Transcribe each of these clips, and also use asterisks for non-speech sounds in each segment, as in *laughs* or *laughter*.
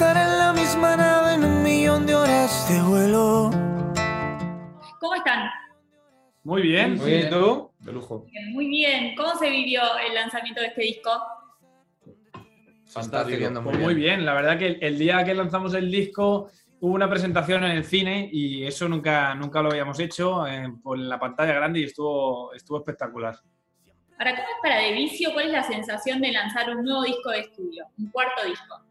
estar en la misma nave en un millón de horas de vuelo. ¿Cómo están? Muy bien. Muy bien, ¿tú? De lujo. Muy bien. ¿Cómo se vivió el lanzamiento de este disco? Fantástico. Pues muy muy, bien. bien. la verdad que el, el día que lanzamos el disco hubo una presentación en el cine y eso nunca, nunca lo habíamos hecho eh, por la pantalla grande y estuvo, estuvo espectacular. Ahora, ¿cómo es para De Vicio? ¿Cuál es la sensación de lanzar un nuevo disco de estudio? Un cuarto disco.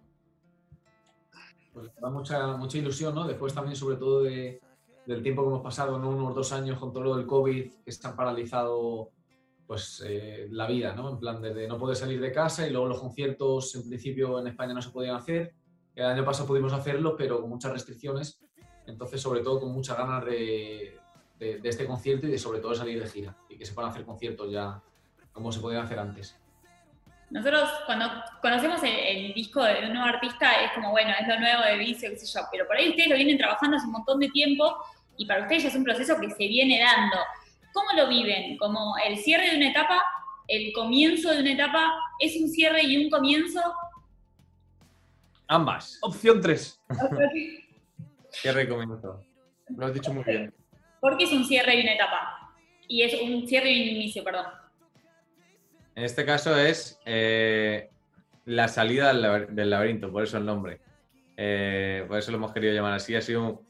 Pues da mucha, mucha ilusión, ¿no? Después también, sobre todo, de- del tiempo que hemos pasado, ¿no? Unos dos años con todo lo del COVID, que se han paralizado pues eh, la vida, ¿no? En plan, desde no poder salir de casa y luego los conciertos, en principio, en España no se podían hacer. El año pasado pudimos hacerlo, pero con muchas restricciones. Entonces, sobre todo, con muchas ganas de, de- este concierto y de, sobre todo, salir de gira y que se puedan hacer conciertos ya como se podían hacer antes. Nosotros cuando conocemos el, el disco de un nuevo artista es como, bueno, es lo nuevo de Vicio, qué sé yo, pero por ahí ustedes lo vienen trabajando hace un montón de tiempo y para ustedes ya es un proceso que se viene dando. ¿Cómo lo viven? ¿Como el cierre de una etapa? ¿El comienzo de una etapa? ¿Es un cierre y un comienzo? Ambas. Opción 3. Qué recomiendo. Lo has dicho muy bien. ¿Por qué es un cierre y una etapa? Y es un cierre y un inicio, perdón. En este caso es eh, la salida del, laber- del laberinto, por eso el nombre. Eh, por eso lo hemos querido llamar así. Ha sido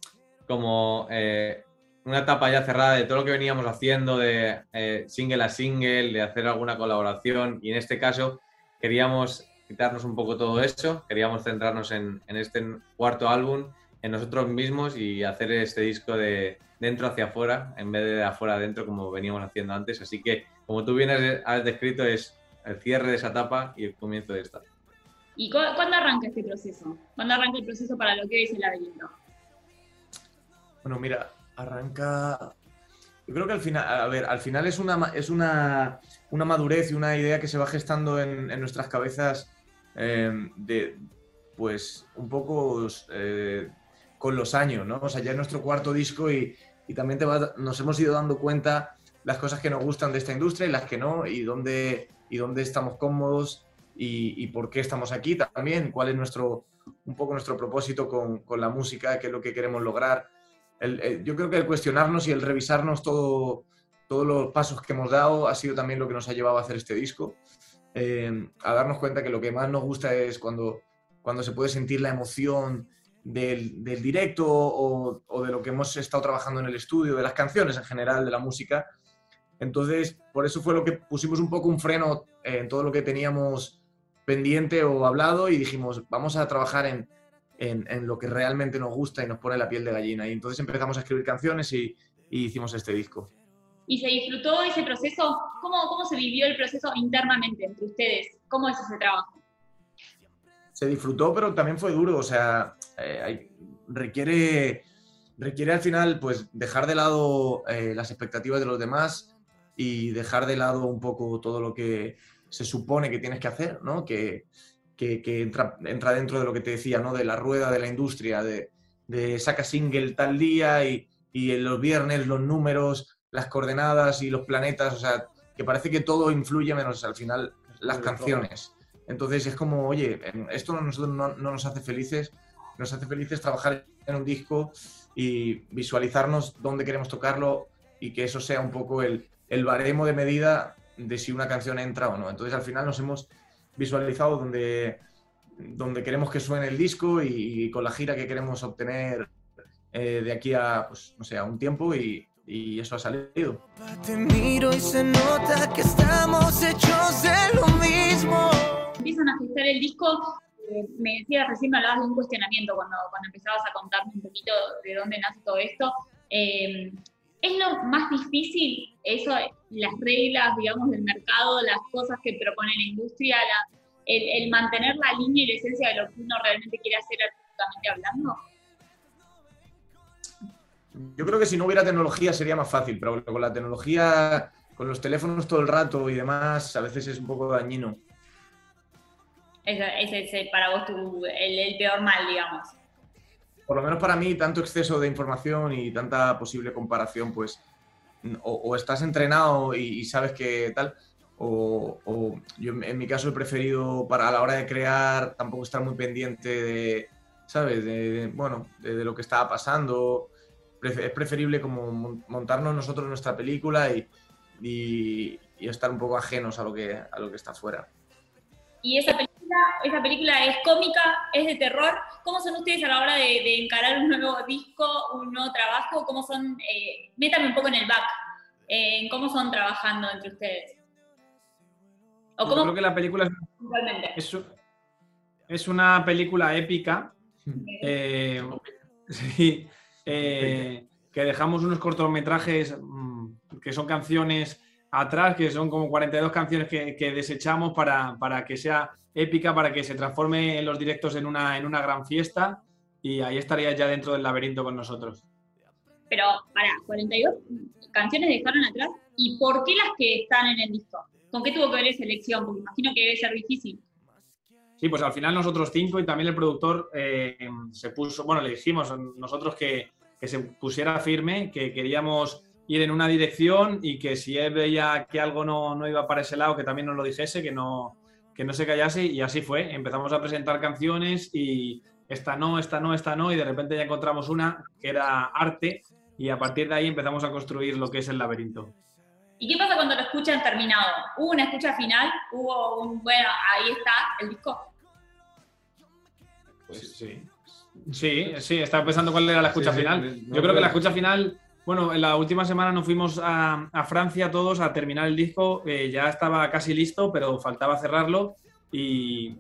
como eh, una etapa ya cerrada de todo lo que veníamos haciendo, de single a single, de hacer alguna colaboración. Y en este caso queríamos quitarnos un poco todo eso, queríamos centrarnos en, en este cuarto álbum, en nosotros mismos y hacer este disco de dentro hacia afuera, en vez de de afuera adentro como veníamos haciendo antes. Así que como tú bien has, has descrito, es el cierre de esa etapa y el comienzo de esta. ¿Y cu- cuándo arranca este proceso? ¿Cuándo arranca el proceso para lo que hoy es el laberinto? Bueno, mira, arranca. Yo creo que al final, a ver, al final es una, es una, una madurez y una idea que se va gestando en, en nuestras cabezas eh, de, pues, un poco eh, con los años, ¿no? O sea, ya es nuestro cuarto disco y, y también te va- nos hemos ido dando cuenta las cosas que nos gustan de esta industria y las que no, y dónde, y dónde estamos cómodos y, y por qué estamos aquí también, cuál es nuestro, un poco nuestro propósito con, con la música, qué es lo que queremos lograr el- el- yo creo que el cuestionarnos y el revisarnos todo, todos los pasos que hemos dado ha sido también lo que nos ha llevado a hacer este disco. Eh, a darnos cuenta que lo que más nos gusta es cuando, cuando se puede sentir la emoción del, del directo o, o de lo que hemos estado trabajando en el estudio, de las canciones en general, de la música. Entonces, por eso fue lo que pusimos un poco un freno en todo lo que teníamos pendiente o hablado y dijimos, vamos a trabajar en, en, en lo que realmente nos gusta y nos pone la piel de gallina. Y entonces empezamos a escribir canciones y, y hicimos este disco. ¿Y se disfrutó ese proceso? ¿Cómo, ¿Cómo se vivió el proceso internamente entre ustedes? ¿Cómo es ese trabajo? Se disfrutó, pero también fue duro. O sea, eh, hay- requiere, requiere al final pues dejar de lado eh, las expectativas de los demás y dejar de lado un poco todo lo que se supone que tienes que hacer, ¿no? Que, que, que entra, entra dentro de lo que te decía, ¿no? De la rueda de la industria, de, de saca single tal día y, y en los viernes los números, las coordenadas y los planetas, o sea, que parece que todo influye menos al final las todo. canciones. Entonces es como, oye, esto no, nosotros no, no nos hace felices, nos hace felices trabajar en un disco y visualizarnos dónde queremos tocarlo y que eso sea un poco el, el baremo de medida de si una canción entra o no. Entonces al final nos hemos visualizado donde, donde queremos que suene el disco y, y con la gira que queremos obtener eh, de aquí a, pues, no sé, a un tiempo y, y eso ha salido. Te miro y se nota que estamos hechos de lo mismo. Empiezan a gestar el disco. eh, me decías recién, me hablabas de un cuestionamiento cuando, cuando empezabas a contarme un poquito de dónde nace todo esto. Eh, ¿Es lo más difícil eso, las reglas, digamos, del mercado, las cosas que propone la industria, la- el, el mantener la línea y la esencia de lo que uno realmente quiere hacer artísticamente hablando? Yo creo que si no hubiera tecnología sería más fácil, pero con la tecnología, con los teléfonos todo el rato y demás, a veces es un poco dañino. Ese, es para vos tu- el, el peor mal, digamos. Por lo menos para mí, tanto exceso de información y tanta posible comparación, pues o, o estás entrenado y, y sabes que tal, o, o yo en mi caso he preferido para a la hora de crear tampoco estar muy pendiente de, ¿sabes? De, de- bueno, de, de lo que estaba pasando. Es preferible como mon- montarnos nosotros nuestra película y, y- y estar un poco ajenos a lo que, a lo que está afuera. Y esa película, esa película es cómica, es de terror. ¿Cómo son ustedes a la hora de, de encarar un nuevo disco, un nuevo trabajo? ¿Cómo son? Eh, métame un poco en el back. eh, cómo son trabajando entre ustedes. O Yo creo que la película es una película épica. eh, *laughs* sí, eh, que dejamos unos cortometrajes mm, que son canciones atrás, que son como 42 canciones que, que desechamos para, para que sea épica, para que se transforme en los directos en una, en una gran fiesta. Y ahí estaría ya dentro del laberinto con nosotros. Pero, para, 42 canciones dejaron atrás. ¿Y por qué las que están en el disco? ¿Con qué tuvo que ver esa elección? Porque imagino que debe ser difícil. Sí, pues al final nosotros cinco y también el productor eh, se puso, bueno, le dijimos nosotros que, que se pusiera firme, que queríamos ir en una dirección y que si él veía que algo no, no iba para ese lado, que también nos lo dijese, que no, que no se callase y así fue. Empezamos a presentar canciones y esta no, esta no, esta no y de repente ya encontramos una que era arte y a partir de ahí empezamos a construir lo que es el laberinto. ¿Y qué pasa cuando lo escuchan terminado? ¿Hubo una escucha final? ¿Hubo un, bueno, ahí está el disco? Pues sí. Sí, sí, estaba pensando cuál era la escucha Sí, sí, final. no, Yo creo que la escucha final, bueno, en la última semana nos fuimos a, a Francia todos a terminar el disco, eh, ya estaba casi listo, pero faltaba cerrarlo y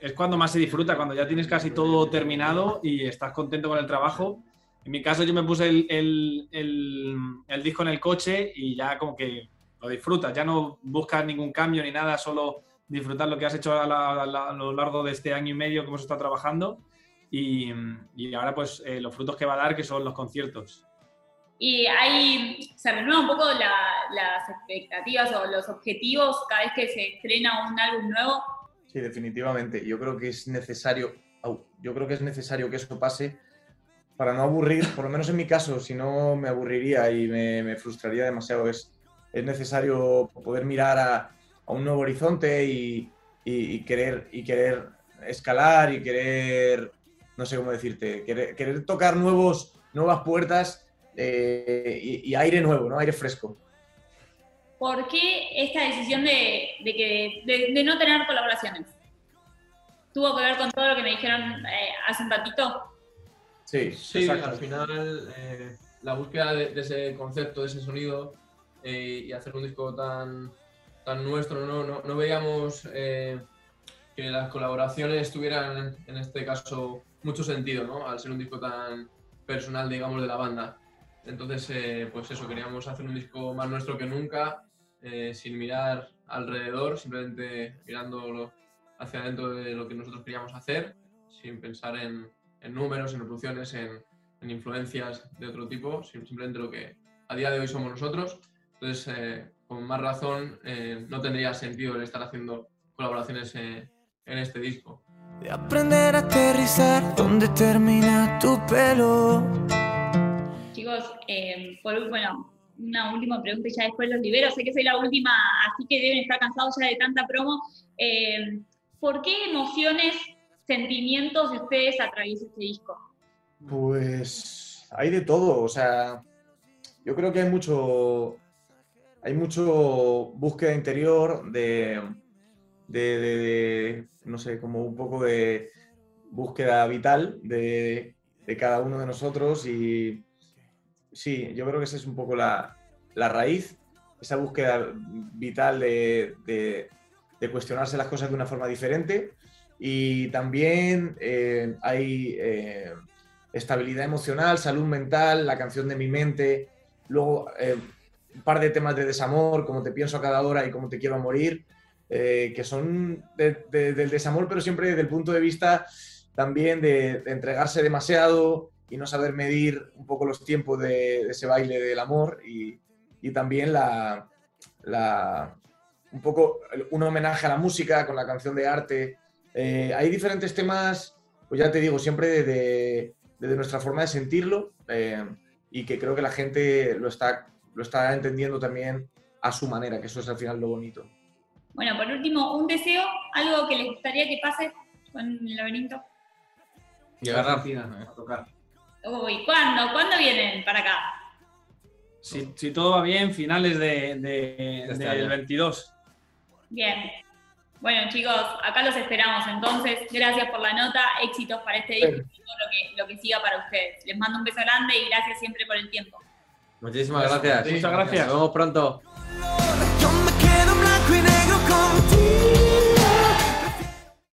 es cuando más se disfruta, cuando ya tienes casi todo terminado y estás contento con el trabajo. En mi caso yo me puse el, el- el- el disco en el coche y ya como que lo disfrutas, ya no buscas ningún cambio ni nada, solo disfrutar lo que has hecho a, la- a la- a lo largo de este año y medio que hemos estado trabajando y, y ahora pues eh, los frutos que va a dar que son los conciertos. Y ahí se renuevan un poco la- las expectativas o los objetivos cada vez que se estrena un álbum nuevo. Sí, definitivamente. Yo creo que es necesario, yo creo que es necesario que eso pase para no aburrir, por lo menos en mi caso, si no me aburriría y me, me frustraría demasiado. Es, es necesario poder mirar a, a un nuevo horizonte y, y- y querer, y querer escalar y querer, no sé cómo decirte, querer, querer tocar nuevos, nuevas puertas eh, y, y aire nuevo, ¿no? Aire fresco. ¿Por qué esta decisión de, de que, de, de no tener colaboraciones? ¿Tuvo que ver con todo lo que me dijeron eh, hace un ratito? Sí, Sí, exacto. al final eh, la búsqueda de, de ese concepto, de ese sonido eh, y hacer un disco tan, tan nuestro, no, no, no veíamos eh, que las colaboraciones tuvieran en este caso mucho sentido, ¿no? Al ser un disco tan personal, digamos, de la banda. Entonces, eh, pues eso, queríamos hacer un disco más nuestro que nunca, eh, sin mirar alrededor, simplemente mirándolo hacia adentro de lo que nosotros queríamos hacer, sin pensar en, en números, en reproducciones, en, en influencias de otro tipo, sim- simplemente lo que a día de hoy somos nosotros. Entonces, eh, con más razón, eh, no tendría sentido el estar haciendo colaboraciones eh, en este disco. De aprender a aterrizar donde termina tu pelo. Chicos, eh, por, bueno, una última pregunta y ya después los libero. Sé que soy la última, así que deben estar cansados ya de tanta promo. Eh, ¿Por qué emociones, sentimientos de ustedes atraviesa este disco? Pues hay de todo, o sea, yo creo que hay mucho, hay mucho búsqueda interior de, de, de- de, no sé, como un poco de búsqueda vital de, de cada uno de nosotros y sí, yo creo que esa es un poco la, la raíz, esa búsqueda vital de, de- cuestionarse las cosas de una forma diferente. Y también eh, hay... eh, estabilidad emocional, salud mental, la canción de mi mente, luego eh, un par de temas de desamor, como te pienso a cada hora y como te quiero a morir, eh, que son de- de- del desamor, pero siempre desde el punto de vista también de entregarse demasiado y no saber medir un poco los tiempos de, de ese baile del amor y, y también la, la- un poco un homenaje a la música con la canción de arte. Eh, hay diferentes temas, pues ya te digo, siempre de, desde nuestra forma de sentirlo eh, y que creo que la gente lo está, lo está entendiendo también a su manera, que eso es al final lo bonito. Bueno, por último, un deseo, algo que les gustaría que pase con el laberinto. Llegar Argentina a tocar. Uy, ¿cuándo? ¿Cuándo vienen para acá? Si, si todo va bien, finales de, de- Este del año. 22. Bien. Bueno, chicos, acá los esperamos entonces. Gracias por la nota, éxitos para este disco y todo lo que, lo que siga para ustedes. Les mando un beso grande y gracias siempre por el tiempo. Muchísimas Eso, gracias. Muchas gracias. Nos vemos pronto.